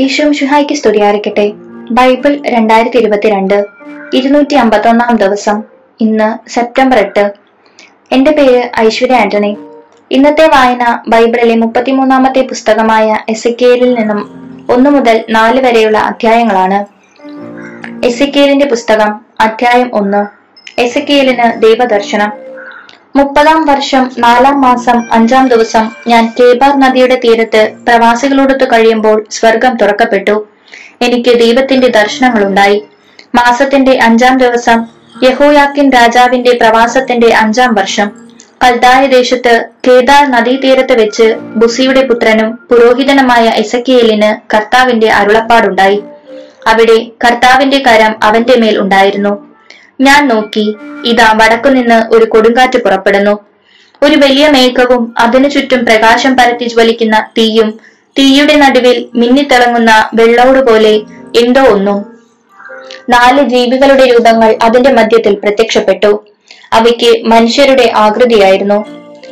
ഈശോം ഷുഹായ്ക്ക് സ്തുതിയായിരിക്കട്ടെ. ബൈബിൾ രണ്ടായിരത്തി ഇരുപത്തിരണ്ട് ഇരുന്നൂറ്റി അമ്പത്തൊന്നാം ദിവസം ഇന്ന് സെപ്റ്റംബർ എട്ട്. എന്റെ പേര് ഐശ്വര്യ ആന്റണി. ഇന്നത്തെ വായന ബൈബിളിലെ മുപ്പത്തിമൂന്നാമത്തെ പുസ്തകമായ എസക്കേലിൽ നിന്നും ഒന്നു മുതൽ നാല് വരെയുള്ള അധ്യായങ്ങളാണ്. എസക്കേലിന്റെ പുസ്തകം അധ്യായം ഒന്ന്. എസക്കേലിന് ദൈവദർശനം. മുപ്പതാം വർഷം നാലാം മാസം അഞ്ചാം ദിവസം ഞാൻ കേബാർ നദിയുടെ തീരത്ത് പ്രവാസികളോടൊത്ത് കഴിയുമ്പോൾ സ്വർഗം തുറക്കപ്പെട്ടു. എനിക്ക് ദൈവത്തിന്റെ ദർശനങ്ങളുണ്ടായി. മാസത്തിന്റെ അഞ്ചാം ദിവസം യഹോയാക്കിൻ രാജാവിന്റെ പ്രവാസത്തിന്റെ അഞ്ചാം വർഷം. കൽദായ ദേശത്ത് കേദാർ നദീതീരത്ത് വെച്ച് ബുസിയുടെ പുത്രനും പുരോഹിതനുമായ എസക്കിയേലിന് കർത്താവിന്റെ അരുളപ്പാടുണ്ടായി. അവിടെ കർത്താവിന്റെ കരം അവന്റെ മേൽ ഉണ്ടായിരുന്നു. ഞാൻ നോക്കി. ഇതാ വടക്കുനിന്ന് ഒരു കൊടുങ്കാറ്റ് പുറപ്പെടുന്നു. ഒരു വലിയ മേഘവും അതിനു ചുറ്റും പ്രകാശം പരത്തി ജ്വലിക്കുന്ന തീയും തീയുടെ നടുവിൽ മിന്നിത്തിളങ്ങുന്ന വെള്ളോട് പോലെ എന്തോ ഒന്നും. നാല് ജീവികളുടെ രൂപങ്ങൾ അതിന്റെ മധ്യത്തിൽ പ്രത്യക്ഷപ്പെട്ടു. അവയ്ക്ക് മനുഷ്യരുടെ ആകൃതിയായിരുന്നു.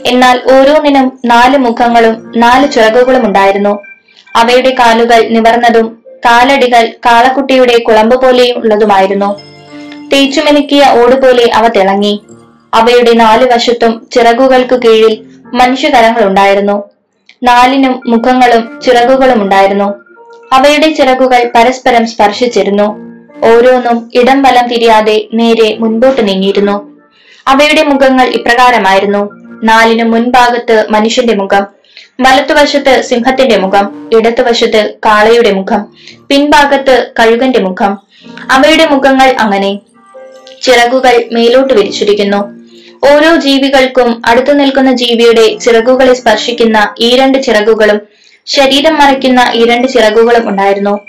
എന്നാൽ ഓരോന്നിനും നാല് മുഖങ്ങളും നാല് ചിറകുകളും ഉണ്ടായിരുന്നു. അവയുടെ കാലുകൾ നിവർന്നതും കാലടികൾ കാളക്കുട്ടിയുടെ കുളമ്പ് പോലെയും ഉള്ളതുമായിരുന്നു തേച്ചുമെനുക്കിയ ഓടുപോലെ അവ തിളങ്ങി. അവയുടെ നാലു വശത്തും ചിറകുകൾക്കു കീഴിൽ മനുഷ്യകരങ്ങൾ ഉണ്ടായിരുന്നു നാലിനും മുഖങ്ങളും ചിറകുകളും ഉണ്ടായിരുന്നു. അവയുടെ ചിറകുകൾ പരസ്പരം സ്പർശിച്ചിരുന്നു. ഓരോന്നും ഇടം വലം തിരിയാതെ നേരെ മുൻപോട്ട് നീങ്ങിയിരുന്നു. അവയുടെ മുഖങ്ങൾ ഇപ്രകാരമായിരുന്നു. നാലിനു മുൻഭാഗത്ത് മനുഷ്യന്റെ മുഖം വലത്തുവശത്ത് സിംഹത്തിന്റെ മുഖം ഇടത്തുവശത്ത് കാളയുടെ മുഖം പിൻഭാഗത്ത് കഴുകന്റെ മുഖം. അവയുടെ മുഖങ്ങൾ അങ്ങനെ. ചിറകുകൾ മേലോട്ട് വിരിച്ചിരിക്കുന്നു. ഓരോ ജീവികൾക്കും അടുത്തു നിൽക്കുന്ന ജീവിയുടെ ചിറകുകളെ സ്പർശിക്കുന്ന ഈ രണ്ട് ചിറകുകളും ശരീരം മറയ്ക്കുന്ന ഈ രണ്ട് ചിറകുകളും ഉണ്ടായിരുന്നു.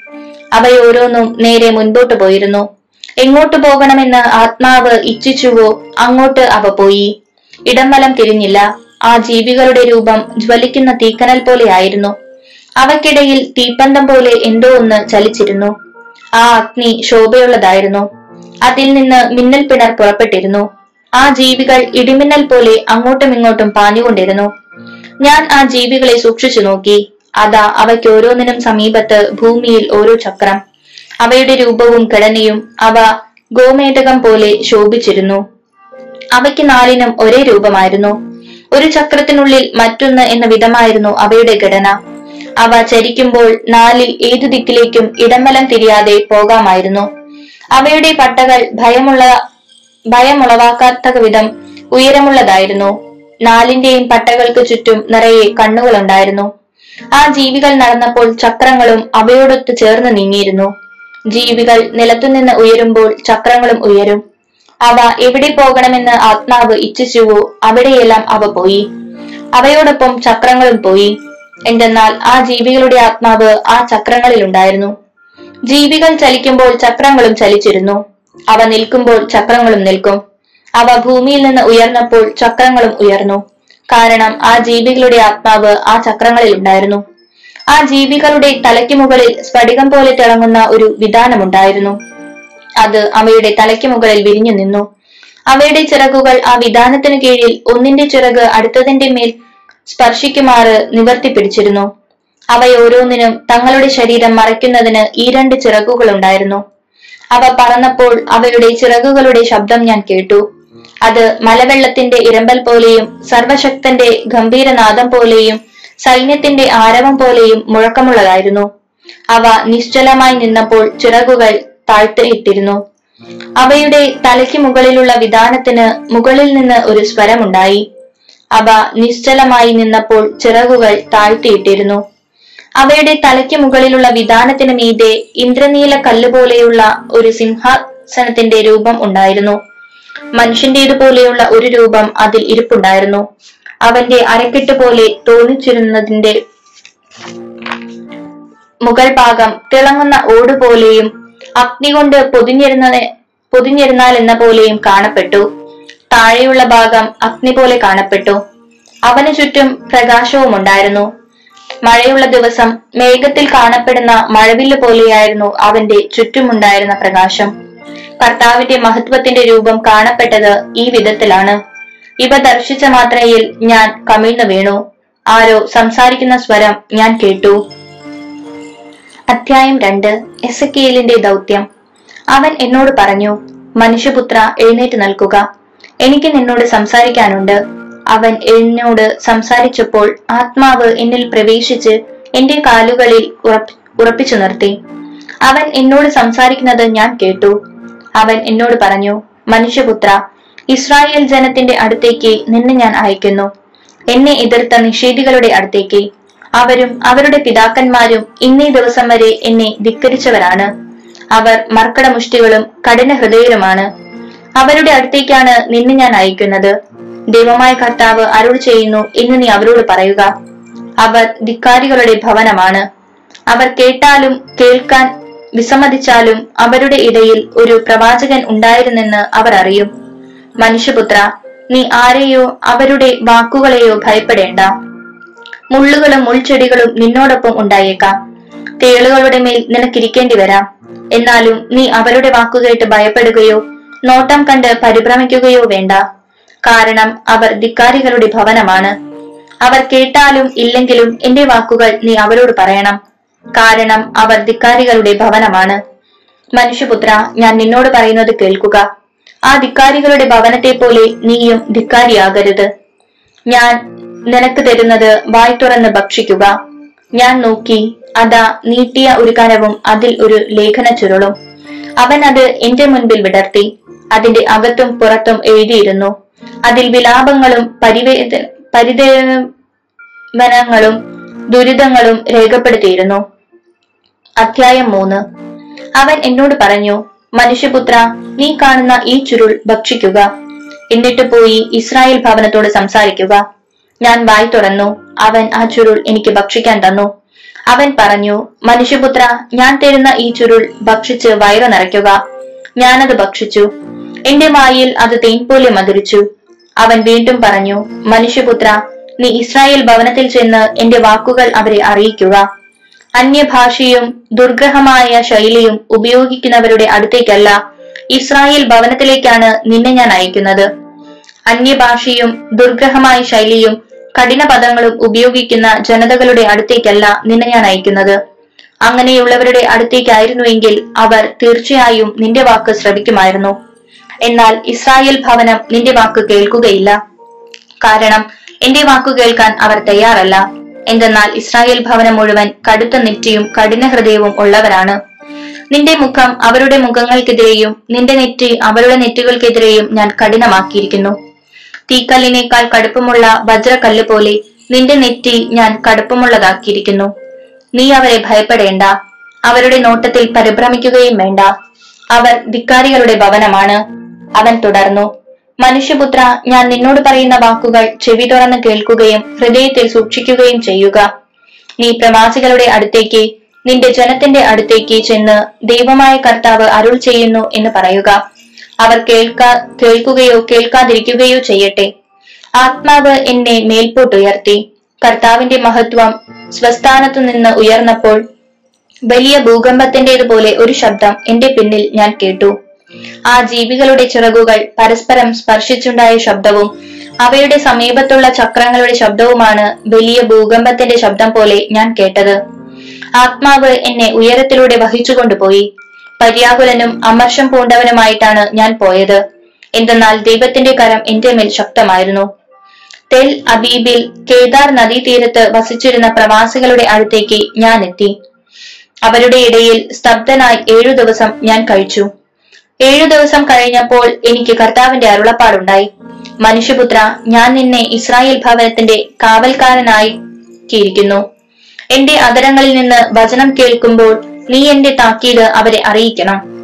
അവയോരോന്നും നേരെ മുൻപോട്ട് പോയിരുന്നു. എങ്ങോട്ട് പോകണമെന്ന് ആത്മാവ് ഇച്ഛിച്ചുവോ അങ്ങോട്ട് അവ പോയി. ഇടംവലം തിരിഞ്ഞില്ല. ആ ജീവികളുടെ രൂപം ജ്വലിക്കുന്ന തീക്കനൽ പോലെയായിരുന്നു അവക്കിടയിൽ തീപ്പന്തം പോലെ എന്തോ ഒന്ന് ചലിച്ചിരുന്നു. ആ അഗ്നി ശോഭയുള്ളതായിരുന്നു. അതിൽ നിന്ന് മിന്നൽ പിണർ പുറപ്പെട്ടിരുന്നു. ആ ജീവികൾ ഇടിമിന്നൽ പോലെ അങ്ങോട്ടും ഇങ്ങോട്ടും പാഞ്ഞുകൊണ്ടിരുന്നു. ഞാൻ ആ ജീവികളെ സൂക്ഷിച്ചു നോക്കി. അതാ അവയ്ക്ക് ഓരോന്നിനും സമീപത്ത് ഭൂമിയിൽ ഓരോ ചക്രം. അവയുടെ രൂപവും ഘടനയും അവ ഗോമേതകം പോലെ ശോഭിച്ചിരുന്നു. അവയ്ക്ക് നാലിനും ഒരേ രൂപമായിരുന്നു. ഒരു ചക്രത്തിനുള്ളിൽ മറ്റൊന്ന് എന്ന വിധമായിരുന്നു അവയുടെ ഘടന. അവ ചരിക്കുമ്പോൾ നാലിൽ ഏതു ദിക്കിലേക്കും ഇടമലം തിരിയാതെ പോകാമായിരുന്നു. അവയുടെ പട്ടകൾ ഭയമുള്ള ഭയമുളവാക്കാത്ത വിധം ഉയരമുള്ളതായിരുന്നു. നാലിന്റെയും പട്ടകൾക്ക് ചുറ്റും നിറയെ കണ്ണുകളുണ്ടായിരുന്നു. ആ ജീവികൾ നടന്നപ്പോൾ ചക്രങ്ങളും അവയോടൊത്ത് ചേർന്ന് നീങ്ങിയിരുന്നു. ജീവികൾ നിലത്തുനിന്ന് ഉയരുമ്പോൾ ചക്രങ്ങളും ഉയരും. അവ എവിടെ പോകണമെന്ന് ആത്മാവ് ഇച്ഛിച്ചുവോ അവിടെയെല്ലാം അവ പോയി. അവയോടൊപ്പം ചക്രങ്ങളും പോയി. എന്തെന്നാൽ ആ ജീവികളുടെ ആത്മാവ് ആ ചക്രങ്ങളിൽ ഉണ്ടായിരുന്നു ജീവികൾ ചലിക്കുമ്പോൾ ചക്രങ്ങളും ചലിച്ചിരുന്നു. അവ നിൽക്കുമ്പോൾ ചക്രങ്ങളും നിൽക്കും. അവ ഭൂമിയിൽ നിന്ന് ഉയർന്നപ്പോൾ ചക്രങ്ങളും ഉയർന്നു. കാരണം ആ ജീവികളുടെ ആത്മാവ് ആ ചക്രങ്ങളിൽ ഉണ്ടായിരുന്നു. ആ ജീവികളുടെ തലയ്ക്ക് മുകളിൽ സ്ഫടികം പോലെ തിളങ്ങുന്ന ഒരു വിധാനമുണ്ടായിരുന്നു അത് അവയുടെ തലയ്ക്ക് മുകളിൽ വിരിഞ്ഞു നിന്നു. അവയുടെ ചിറകുകൾ ആ വിധാനത്തിന് കീഴിൽ ഒന്നിന്റെ ചിറക് അടുത്തതിന്റെ മേൽ സ്പർശിക്കുമാറ് നിവർത്തി പിടിച്ചിരുന്നു അവയോരോന്നിനും തങ്ങളുടെ ശരീരം മറയ്ക്കുന്നതിന് ഈ രണ്ട് ചിറകുകൾ ഉണ്ടായിരുന്നു. അവ പറന്നപ്പോൾ അവയുടെ ചിറകുകളുടെ ശബ്ദം ഞാൻ കേട്ടു. അത് മലവെള്ളത്തിന്റെ ഇരമ്പൽ പോലെയും സർവശക്തന്റെ ഗംഭീരനാദം പോലെയും സൈന്യത്തിന്റെ ആരവം പോലെയും മുഴക്കമുള്ളതായിരുന്നു. അവ നിശ്ചലമായി നിന്നപ്പോൾ ചിറകുകൾ താഴ്ത്തിയിട്ടിരുന്നു അവയുടെ തലയ്ക്ക് മുകളിലുള്ള വിധാനത്തിന് മുകളിൽ നിന്ന് ഒരു സ്വരമുണ്ടായി. അവ നിശ്ചലമായി നിന്നപ്പോൾ ചിറകുകൾ താഴ്ത്തിയിട്ടിരുന്നു. അവയുടെ തലയ്ക്ക് മുകളിലുള്ള വിധാനത്തിന് മീതെ ഇന്ദ്രനീല കല്ലുപോലെയുള്ള ഒരു സിംഹാസനത്തിന്റെ രൂപം ഉണ്ടായിരുന്നു. മനുഷ്യന്റേതുപോലെയുള്ള ഒരു രൂപം അതിൽ ഇരിപ്പുണ്ടായിരുന്നു. അവന്റെ അരക്കെട്ട് പോലെ തോന്നിച്ചിരുന്നതിന്റെ മുകൾ ഭാഗം തിളങ്ങുന്ന ഓട് പോലെയും അഗ്നി കൊണ്ട് പൊതിഞ്ഞിരുന്ന പൊതിഞ്ഞിരുന്നാൽ എന്ന പോലെയും കാണപ്പെട്ടു. താഴെയുള്ള ഭാഗം അഗ്നി പോലെ കാണപ്പെട്ടു. അവന് ചുറ്റും പ്രകാശവും ഉണ്ടായിരുന്നു മഴയുള്ള ദിവസം മേഘത്തിൽ കാണപ്പെടുന്ന മഴവില്ല് പോലെയായിരുന്നു അവന്റെ ചുറ്റുമുണ്ടായിരുന്ന പ്രകാശം. കർത്താവിന്റെ മഹത്വത്തിന്റെ രൂപം കാണപ്പെട്ടത് ഈ വിധത്തിലാണ്. ഇവ ദർശിച്ച മാത്രയിൽ ഞാൻ കമിഴ്ന്നു വീണു. ആരോ സംസാരിക്കുന്ന സ്വരം ഞാൻ കേട്ടു. അധ്യായം രണ്ട്. എസ് കെയിലിന്റെ ദൗത്യം. അവൻ എന്നോട് പറഞ്ഞു മനുഷ്യപുത്ര എഴുന്നേറ്റ് നിൽക്കുക. എനിക്ക് നിന്നോട് സംസാരിക്കാനുണ്ട്. അവൻ എന്നോട് സംസാരിച്ചപ്പോൾ ആത്മാവ് എന്നിൽ പ്രവേശിച്ച് എന്റെ കാലുകളിൽ ഉറപ്പി ഉറപ്പിച്ചു നിർത്തി. അവൻ എന്നോട് സംസാരിക്കുന്നത് ഞാൻ കേട്ടു. അവൻ എന്നോട് പറഞ്ഞു മനുഷ്യപുത്ര ഇസ്രായേൽ ജനത്തിന്റെ അടുത്തേക്ക് നിന്നെ ഞാൻ അയക്കുന്നു. എന്നെ എതിർത്ത നിഷേധികളുടെ അടുത്തേക്ക്. അവരും അവരുടെ പിതാക്കന്മാരും ഇന്നേ ദിവസം വരെ എന്നെ ധിക്കരിച്ചവരാണ്. അവർ മർക്കടമുഷ്ടികളും കഠിന ഹൃദയരുമാണ് അവരുടെ അടുത്തേക്കാണ് നിന്നെ ഞാൻ അയക്കുന്നത്. ദൈവമായ കർത്താവ് അരുൾ ചെയ്യുന്നു എന്ന് നീ അവരോട് പറയുക. അവർ ധിക്കാരികളുടെ ഭവനമാണ്. അവർ കേട്ടാലും കേൾക്കാൻ വിസമ്മതിച്ചാലും അവരുടെ ഇടയിൽ ഒരു പ്രവാചകൻ ഉണ്ടായിരുന്നെന്ന് അവർ അറിയും. മനുഷ്യപുത്ര നീ ആരെയോ അവരുടെ വാക്കുകളെയോ ഭയപ്പെടേണ്ട. മുള്ളുകളും മുൾച്ചെടികളും നിന്നോടൊപ്പം ഉണ്ടായേക്കാം. തേളുകളുടെ മേൽ നിനക്കിരിക്കേണ്ടി വരാം. എന്നാലും നീ അവരുടെ വാക്കുകേട്ട് ഭയപ്പെടുകയോ നോട്ടം കണ്ട് പരിഭ്രമിക്കുകയോ വേണ്ട. കാരണം അവർ ധിക്കാരികളുടെ ഭവനമാണ്. അവർ കേട്ടാലും ഇല്ലെങ്കിലും എന്റെ വാക്കുകൾ നീ അവരോട് പറയണം. കാരണം അവർ ധിക്കാരികളുടെ ഭവനമാണ്. മനുഷ്യപുത്ര ഞാൻ നിന്നോട് പറയുന്നത് കേൾക്കുക. ആ ധിക്കാരികളുടെ ഭവനത്തെ പോലെ നീയും ധിക്കാരിയാകരുത്. ഞാൻ നിനക്ക് തരുന്നത് വായി തുറന്ന് ഭക്ഷിക്കുക. ഞാൻ നോക്കി അതാ നീട്ടിയ ഒരു കനവും അതിൽ ഒരു ലേഖന ചുരുളും അവൻ അത് എന്റെ മുൻപിൽ വിടർത്തി അതിന്റെ അകത്തും പുറത്തും എഴുതിയിരുന്നു. അതിൽ വിലാപങ്ങളും പരിവേദ പരിദേവനങ്ങളും ദുരിതങ്ങളും രേഖപ്പെടുത്തിയിരുന്നു. അധ്യായം മൂന്ന്. അവൻ എന്നോട് പറഞ്ഞു മനുഷ്യപുത്ര നീ കാണുന്ന ഈ ചുരുൾ ഭക്ഷിക്കുക. എന്നിട്ട് പോയി ഇസ്രായേൽ ഭവനത്തോട് സംസാരിക്കുക. ഞാൻ വായി തുറന്നു അവൻ ആ ചുരുൾ എനിക്ക് ഭക്ഷിക്കാൻ തന്നു. അവൻ പറഞ്ഞു മനുഷ്യപുത്ര ഞാൻ തരുന്ന ഈ ചുരുൾ ഭക്ഷിച്ച് വയറു നിറയ്ക്കുക. ഞാനത് ഭക്ഷിച്ചു. എന്റെ വായിൽ അത് തേൻപോലെ മധുരിച്ചു അവൻ വീണ്ടും പറഞ്ഞു മനുഷ്യപുത്ര നീ ഇസ്രായേൽ ഭവനത്തിൽ ചെന്ന് എന്റെ വാക്കുകൾ അവരെ അറിയിക്കുക. അന്യഭാഷയും ദുർഗ്രഹമായ ശൈലിയും ഉപയോഗിക്കുന്നവരുടെ അടുത്തേക്കല്ല ഇസ്രായേൽ ഭവനത്തിലേക്കാണ് നിന്നെ ഞാൻ അയക്കുന്നത്. അന്യഭാഷയും ദുർഗ്രഹമായ ശൈലിയും കഠിന പദങ്ങളും ഉപയോഗിക്കുന്ന ജനതകളുടെ അടുത്തേക്കല്ല നിന്നെ ഞാൻ അയക്കുന്നത്. അങ്ങനെയുള്ളവരുടെ അടുത്തേക്കായിരുന്നുവെങ്കിൽ അവർ തീർച്ചയായും നിന്റെ വാക്ക് ശ്രവിക്കുമായിരുന്നു. എന്നാൽ ഇസ്രായേൽ ഭവനം നിന്റെ വാക്ക് കേൾക്കുകയില്ല. കാരണം എന്റെ വാക്കു കേൾക്കാൻ അവർ തയ്യാറല്ല. എന്തെന്നാൽ ഇസ്രായേൽ ഭവനം മുഴുവൻ കടുത്ത നെറ്റിയും കഠിന ഹൃദയവും ഉള്ളവരാണ്. നിന്റെ മുഖം അവരുടെ മുഖങ്ങൾക്കെതിരെയും നിന്റെ നെറ്റി അവരുടെ നെറ്റുകൾക്കെതിരെയും ഞാൻ കഠിനമാക്കിയിരിക്കുന്നു. തീക്കല്ലിനേക്കാൾ കടുപ്പമുള്ള വജ്രക്കല്ല് പോലെ നിന്റെ നെറ്റി ഞാൻ കടുപ്പമുള്ളതാക്കിയിരിക്കുന്നു. നീ അവരെ ഭയപ്പെടേണ്ട. അവരുടെ നോട്ടത്തിൽ പരിഭ്രമിക്കുകയും വേണ്ട. അവർ ധിക്കാരികളുടെ ഭവനമാണ്. അവൻ തുടർന്നു മനുഷ്യപുത്ര ഞാൻ നിന്നോട് പറയുന്ന വാക്കുകൾ ചെവി തുറന്ന് കേൾക്കുകയും ഹൃദയത്തിൽ സൂക്ഷിക്കുകയും ചെയ്യുക. നീ പ്രവാസികളുടെ അടുത്തേക്ക് നിന്റെ ജനത്തിന്റെ അടുത്തേക്ക് ചെന്ന് ദൈവമായ കർത്താവ് അരുൾ ചെയ്യുന്നു എന്ന് പറയുക. അവർ കേൾക്കാ കേൾക്കുകയോ കേൾക്കാതിരിക്കുകയോ ചെയ്യട്ടെ. ആത്മാവ് എന്നെ മേൽപോട്ടുയർത്തി. കർത്താവിന്റെ മഹത്വം സ്വസ്ഥാനത്തു നിന്ന് ഉയർന്നപ്പോൾ വലിയ ഭൂകമ്പത്തിന്റേതുപോലെ ഒരു ശബ്ദം എന്റെ പിന്നിൽ ഞാൻ കേട്ടു. ആ ജീവികളുടെ ചിറകുകൾ പരസ്പരം സ്പർശിച്ചുണ്ടായ ശബ്ദവും അവയുടെ സമീപത്തുള്ള ചക്രങ്ങളുടെ ശബ്ദവുമാണ് വലിയ ഭൂകമ്പത്തിന്റെ ശബ്ദം പോലെ ഞാൻ കേട്ടത്. ആത്മാവ് എന്നെ ഉയരത്തിലൂടെ വഹിച്ചുകൊണ്ടുപോയി. പര്യാകുലനും അമർഷം പൂണ്ടവനുമായിട്ടാണ് ഞാൻ പോയത്. എന്തെന്നാൽ ദൈവത്തിന്റെ കരം എന്റെ മേൽ ശക്തമായിരുന്നു. തെൽ അബീബിൽ കേദാർ നദീതീരത്ത് വസിച്ചിരുന്ന പ്രവാസികളുടെ അടുത്തേക്ക് ഞാൻ എത്തി. അവരുടെ ഇടയിൽ സ്തബ്ധനായി ഏഴു ദിവസം ഞാൻ കഴിച്ചു. ഏഴു ദിവസം കഴിഞ്ഞപ്പോൾ എനിക്ക് കർത്താവിന്റെ അരുളപ്പാടുണ്ടായി. മനുഷ്യപുത്ര ഞാൻ നിന്നെ ഇസ്രായേൽ ഭവനത്തിന്റെ കാവൽക്കാരനാക്കിയിരിക്കുന്നു എന്റെ അതരങ്ങളിൽ നിന്ന് വചനം കേൾക്കുമ്പോൾ നീ എന്റെ താക്കീത് അവരെ അറിയിക്കണം.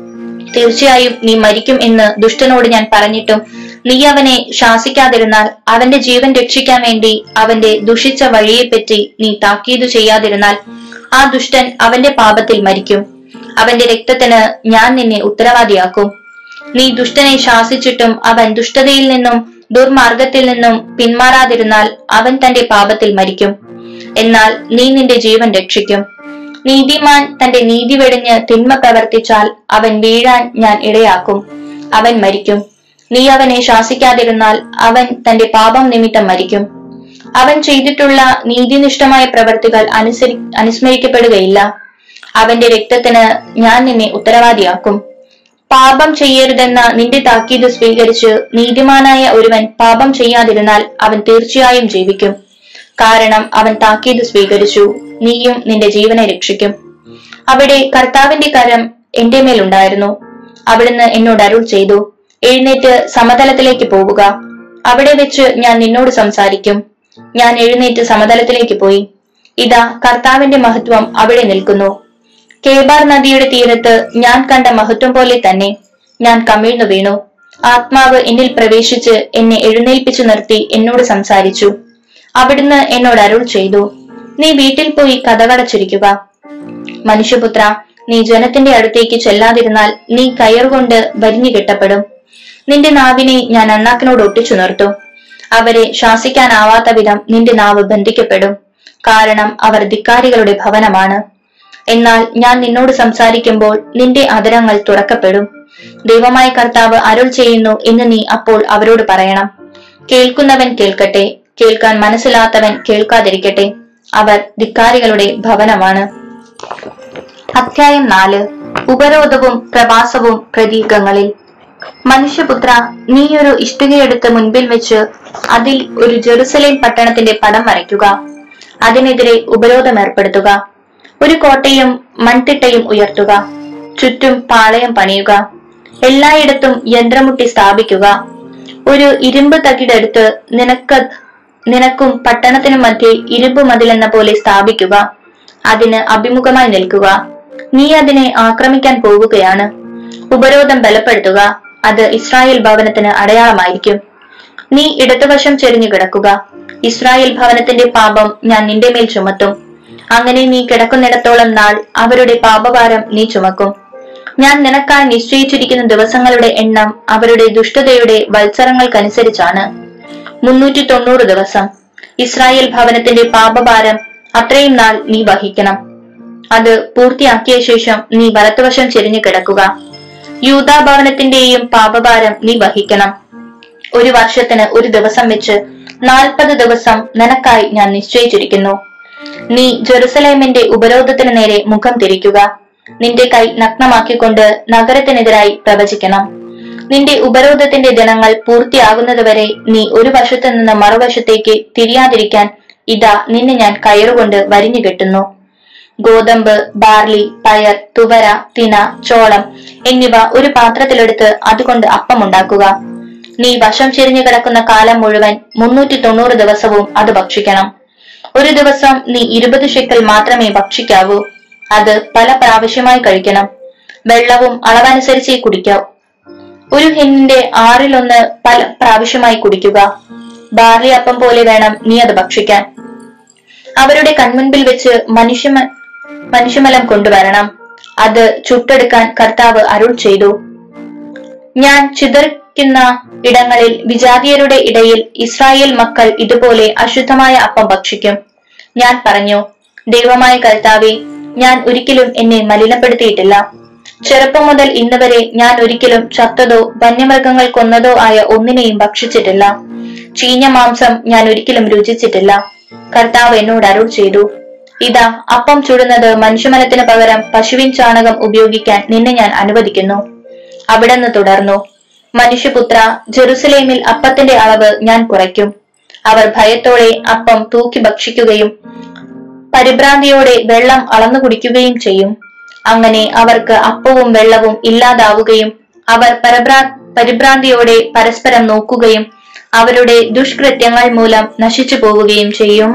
തീർച്ചയായും നീ മരിക്കും എന്ന് ദുഷ്ടനോട് ഞാൻ പറഞ്ഞിട്ടും നീ അവനെ ശാസിക്കാതിരുന്നാൽ അവന്റെ ജീവൻ രക്ഷിക്കാൻ വേണ്ടി അവന്റെ ദുഷിച്ച വഴിയെപ്പറ്റി നീ താക്കീത് ചെയ്യാതിരുന്നാൽ ആ ദുഷ്ടൻ അവന്റെ പാപത്തിൽ മരിക്കും. അവന്റെ രക്തത്തിന് ഞാൻ നിന്നെ ഉത്തരവാദിയാക്കും. നീ ദുഷ്ടനെ ശാസിച്ചിട്ടും അവൻ ദുഷ്ടതയിൽ നിന്നും ദുർമാർഗത്തിൽ നിന്നും പിന്മാറാതിരുന്നാൽ അവൻ തന്റെ പാപത്തിൽ മരിക്കും. എന്നാൽ നീ നിന്റെ ജീവൻ രക്ഷിക്കും. നീതിമാൻ തന്റെ നീതി വെടിഞ്ഞ് തിന്മ പ്രവർത്തിച്ചാൽ അവൻ വീഴാൻ ഞാൻ ഇടയാക്കും. അവൻ മരിക്കും. നീ അവനെ ശാസിക്കാതിരുന്നാൽ അവൻ തന്റെ പാപം നിമിത്തം മരിക്കും. അവൻ ചെയ്തിട്ടുള്ള നീതിനിഷ്ഠമായ പ്രവർത്തികൾ അനുസരി അനുസ്മരിക്കപ്പെടുകയില്ല. അവന്റെ രക്തത്തിന് ഞാൻ നിന്നെ ഉത്തരവാദിയാക്കും. പാപം ചെയ്യരുതെന്ന നിന്റെ താക്കീത് സ്വീകരിച്ച് നീതിമാനായ ഒരുവൻ പാപം ചെയ്യാതിരുന്നാൽ അവൻ തീർച്ചയായും ജീവിക്കും. കാരണം അവൻ താക്കീത് സ്വീകരിച്ചു നീയും നിന്റെ ജീവനെ രക്ഷിക്കും. അവിടെ കർത്താവിന്റെ കരം എന്റെ മേലുണ്ടായിരുന്നു അവിടുന്ന് എന്നോട് അരുൾ ചെയ്തു എഴുന്നേറ്റ് സമതലത്തിലേക്ക് പോവുക. അവിടെ വെച്ച് ഞാൻ നിന്നോട് സംസാരിക്കും. ഞാൻ എഴുന്നേറ്റ് സമതലത്തിലേക്ക് പോയി. ഇതാ കർത്താവിന്റെ മഹത്വം അവിടെ നിൽക്കുന്നു. കേബാർ നദിയുടെ തീരത്ത് ഞാൻ കണ്ട മഹത്വം പോലെ തന്നെ ഞാൻ കമിഴ്ന്നു വീണു. ആത്മാവ് എന്നിൽ പ്രവേശിച്ച് എന്നെ എഴുന്നേൽപ്പിച്ചു നിർത്തി എന്നോട് സംസാരിച്ചു. അവിടുന്ന് എന്നോട് അരുൾ ചെയ്തു. നീ വീട്ടിൽ പോയി കഥകടച്ചിരിക്കുക മനുഷ്യപുത്ര നീ ജനത്തിന്റെ അടുത്തേക്ക് ചെല്ലാതിരുന്നാൽ നീ കയറുകൊണ്ട് വരിഞ്ഞു കെട്ടപ്പെടും. നിന്റെ നാവിനെ ഞാൻ അണ്ണാക്കിനോട് ഒട്ടിച്ചു നിർത്തും. അവരെ ശാസിക്കാനാവാത്ത വിധം നിന്റെ നാവ് ബന്ധിക്കപ്പെടും. കാരണം അവർ ധിക്കാരികളുടെ ഭവനമാണ്. എന്നാൽ ഞാൻ നിന്നോട് സംസാരിക്കുമ്പോൾ നിന്റെ അതരങ്ങൾ തുറക്കപ്പെടും. ദൈവമായ കർത്താവ് അരുൾ ചെയ്യുന്നു എന്ന് നീ അപ്പോൾ അവരോട് പറയണം. കേൾക്കുന്നവൻ കേൾക്കട്ടെ കേൾക്കാൻ മനസ്സിലാത്തവൻ കേൾക്കാതിരിക്കട്ടെ. അവർ ധിക്കാരികളുടെ ഭവനമാണ്. അധ്യായം നാല്. ഉപരോധവും പ്രവാസവും പ്രതീകങ്ങളിൽ. മനുഷ്യപുത്ര നീ ഒരു ഇഷ്ടികയെടുത്ത് മുൻപിൽ വെച്ച് അതിൽ ഒരു ജെറുസലേം പട്ടണത്തിന്റെ പടം വരയ്ക്കുക. അതിനെതിരെ ഉപരോധം ഏർപ്പെടുത്തുക. ഒരു കോട്ടയും മൺതിട്ടയും ഉയർത്തുക. ചുറ്റും പാളയം പണിയുക. എല്ലായിടത്തും യന്ത്രമുട്ടി സ്ഥാപിക്കുക. ഒരു ഇരുമ്പ് തകിടെടുത്ത് നിനക്ക് നിനക്കും പട്ടണത്തിനും മധ്യേ ഇരുമ്പ് മതിലെന്ന പോലെ സ്ഥാപിക്കുക. അതിന് അഭിമുഖമായി നിൽക്കുക. നീ അതിനെ ആക്രമിക്കാൻ പോവുകയാണ്. ഉപരോധം ബലപ്പെടുത്തുക. അത് ഇസ്രായേൽ ഭവനത്തിന് അടയാളമായിരിക്കും. നീ ഇടതുവശം ചെരിഞ്ഞു കിടക്കുക. ഇസ്രായേൽ ഭവനത്തിന്റെ പാപം ഞാൻ നിന്റെ മേൽ ചുമത്തും. അങ്ങനെ നീ കിടക്കുന്നിടത്തോളം നാൾ അവരുടെ പാപഭാരം നീ ചുമക്കും. ഞാൻ നിനക്കായി നിശ്ചയിച്ചിരിക്കുന്ന ദിവസങ്ങളുടെ എണ്ണം അവരുടെ ദുഷ്ടതയുടെ വത്സരങ്ങൾക്കനുസരിച്ചാണ്. മുന്നൂറ്റി തൊണ്ണൂറ് ദിവസം. ഇസ്രായേൽ ഭവനത്തിന്റെ പാപഭാരം അത്രയും നാൾ നീ വഹിക്കണം. അത് പൂർത്തിയാക്കിയ ശേഷം നീ വലത്തുവശം ചെരിഞ്ഞു കിടക്കുക. യൂതാ ഭവനത്തിന്റെയും പാപഭാരം നീ വഹിക്കണം. ഒരു വർഷത്തിന് ഒരു ദിവസം വെച്ച് നാൽപ്പത് ദിവസം നിനക്കായി ഞാൻ നിശ്ചയിച്ചിരിക്കുന്നു. നീ ജെറുസലേമിന്റെ ഉപരോധത്തിന് നേരെ മുഖം തിരിക്കുക. നിന്റെ കൈ നഗ്നമാക്കിക്കൊണ്ട് നഗരത്തിനെതിരായി പ്രവചിക്കണം. നിന്റെ ഉപരോധത്തിന്റെ ദിനങ്ങൾ പൂർത്തിയാകുന്നതുവരെ നീ ഒരു വശത്തു നിന്ന് മറുവശത്തേക്ക് തിരിയാതിരിക്കാൻ ഇതാ നിന്നെ ഞാൻ കയറുകൊണ്ട് വരിഞ്ഞു കെട്ടുന്നു. ഗോതമ്പ് ബാർലി പയർ തുവര തിന ചോളം എന്നിവ ഒരു പാത്രത്തിലെടുത്ത് അതുകൊണ്ട് അപ്പം ഉണ്ടാക്കുക നീ വശം ചെരിഞ്ഞു കിടക്കുന്ന കാലം മുഴുവൻ മുന്നൂറ്റി തൊണ്ണൂറ് ദിവസവും അത് ഭക്ഷിക്കണം. ഒരു ദിവസം നീ ഇരുപത് ഷെക്കൽ മാത്രമേ ഭക്ഷിക്കാവൂ. അത് പല പ്രാവശ്യമായി കഴിക്കണം. വെള്ളവും അളവനുസരിച്ചേ കുടിക്കാവൂ. ഒരു ഹിന്നിന്റെ ആറിലൊന്ന് പല പ്രാവശ്യമായി കുടിക്കുക. ബാർലി അപ്പം പോലെ വേണം നീ അത് ഭക്ഷിക്കാൻ. അവരുടെ കൺമുൻപിൽ വെച്ച് മനുഷ്യ മനുഷ്യമലം കൊണ്ടുവരണം. അത് ചുട്ടെടുക്കാൻ കർത്താവ് അരുൾ ചെയ്തു. ഞാൻ ചിതറിക്കുന്ന ഇടങ്ങളിൽ വിജാതീയരുടെ ഇടയിൽ ഇസ്രായേൽ മക്കൾ ഇതുപോലെ അശുദ്ധമായ അപ്പം ഭക്ഷിക്കും. ഞാൻ പറഞ്ഞു ദൈവമായ കർത്താവെ ഞാൻ ഒരിക്കലും എന്നെ മലിനപ്പെടുത്തിയിട്ടില്ല. ചെറുപ്പം മുതൽ ഇന്ന് വരെ ഞാൻ ഒരിക്കലും ചത്തതോ വന്യമൃഗങ്ങൾ കൊന്നതോ ആയ ഒന്നിനെയും ഭക്ഷിച്ചിട്ടില്ല. ചീഞ്ഞ മാംസം ഞാൻ ഒരിക്കലും രുചിച്ചിട്ടില്ല. കർത്താവ് എന്നോട് അരുൾ ചെയ്തു ഇതാ അപ്പം ചുടുന്നത് മനുഷ്യമനത്തിന് പകരം പശുവിൻ ചാണകം ഉപയോഗിക്കാൻ നിന്നെ ഞാൻ അനുവദിക്കുന്നു. അവിടെന്ന് തുടർന്നു. മനുഷ്യപുത്ര ജെറുസലേമിൽ അപ്പത്തിന്റെ അളവ് ഞാൻ കുറയ്ക്കും. അവർ ഭയത്തോടെ അപ്പം തൂക്കി ഭക്ഷിക്കുകയും പരിഭ്രാന്തിയോടെ വെള്ളം അളന്നു കുടിക്കുകയും ചെയ്യും. അങ്ങനെ അവർക്ക് അപ്പവും വെള്ളവും ഇല്ലാതാവുകയും അവർ പരഭ്രാ പരിഭ്രാന്തിയോടെ പരസ്പരം നോക്കുകയും അവരുടെ ദുഷ്കൃത്യങ്ങൾ മൂലം നശിച്ചു പോവുകയും ചെയ്യും.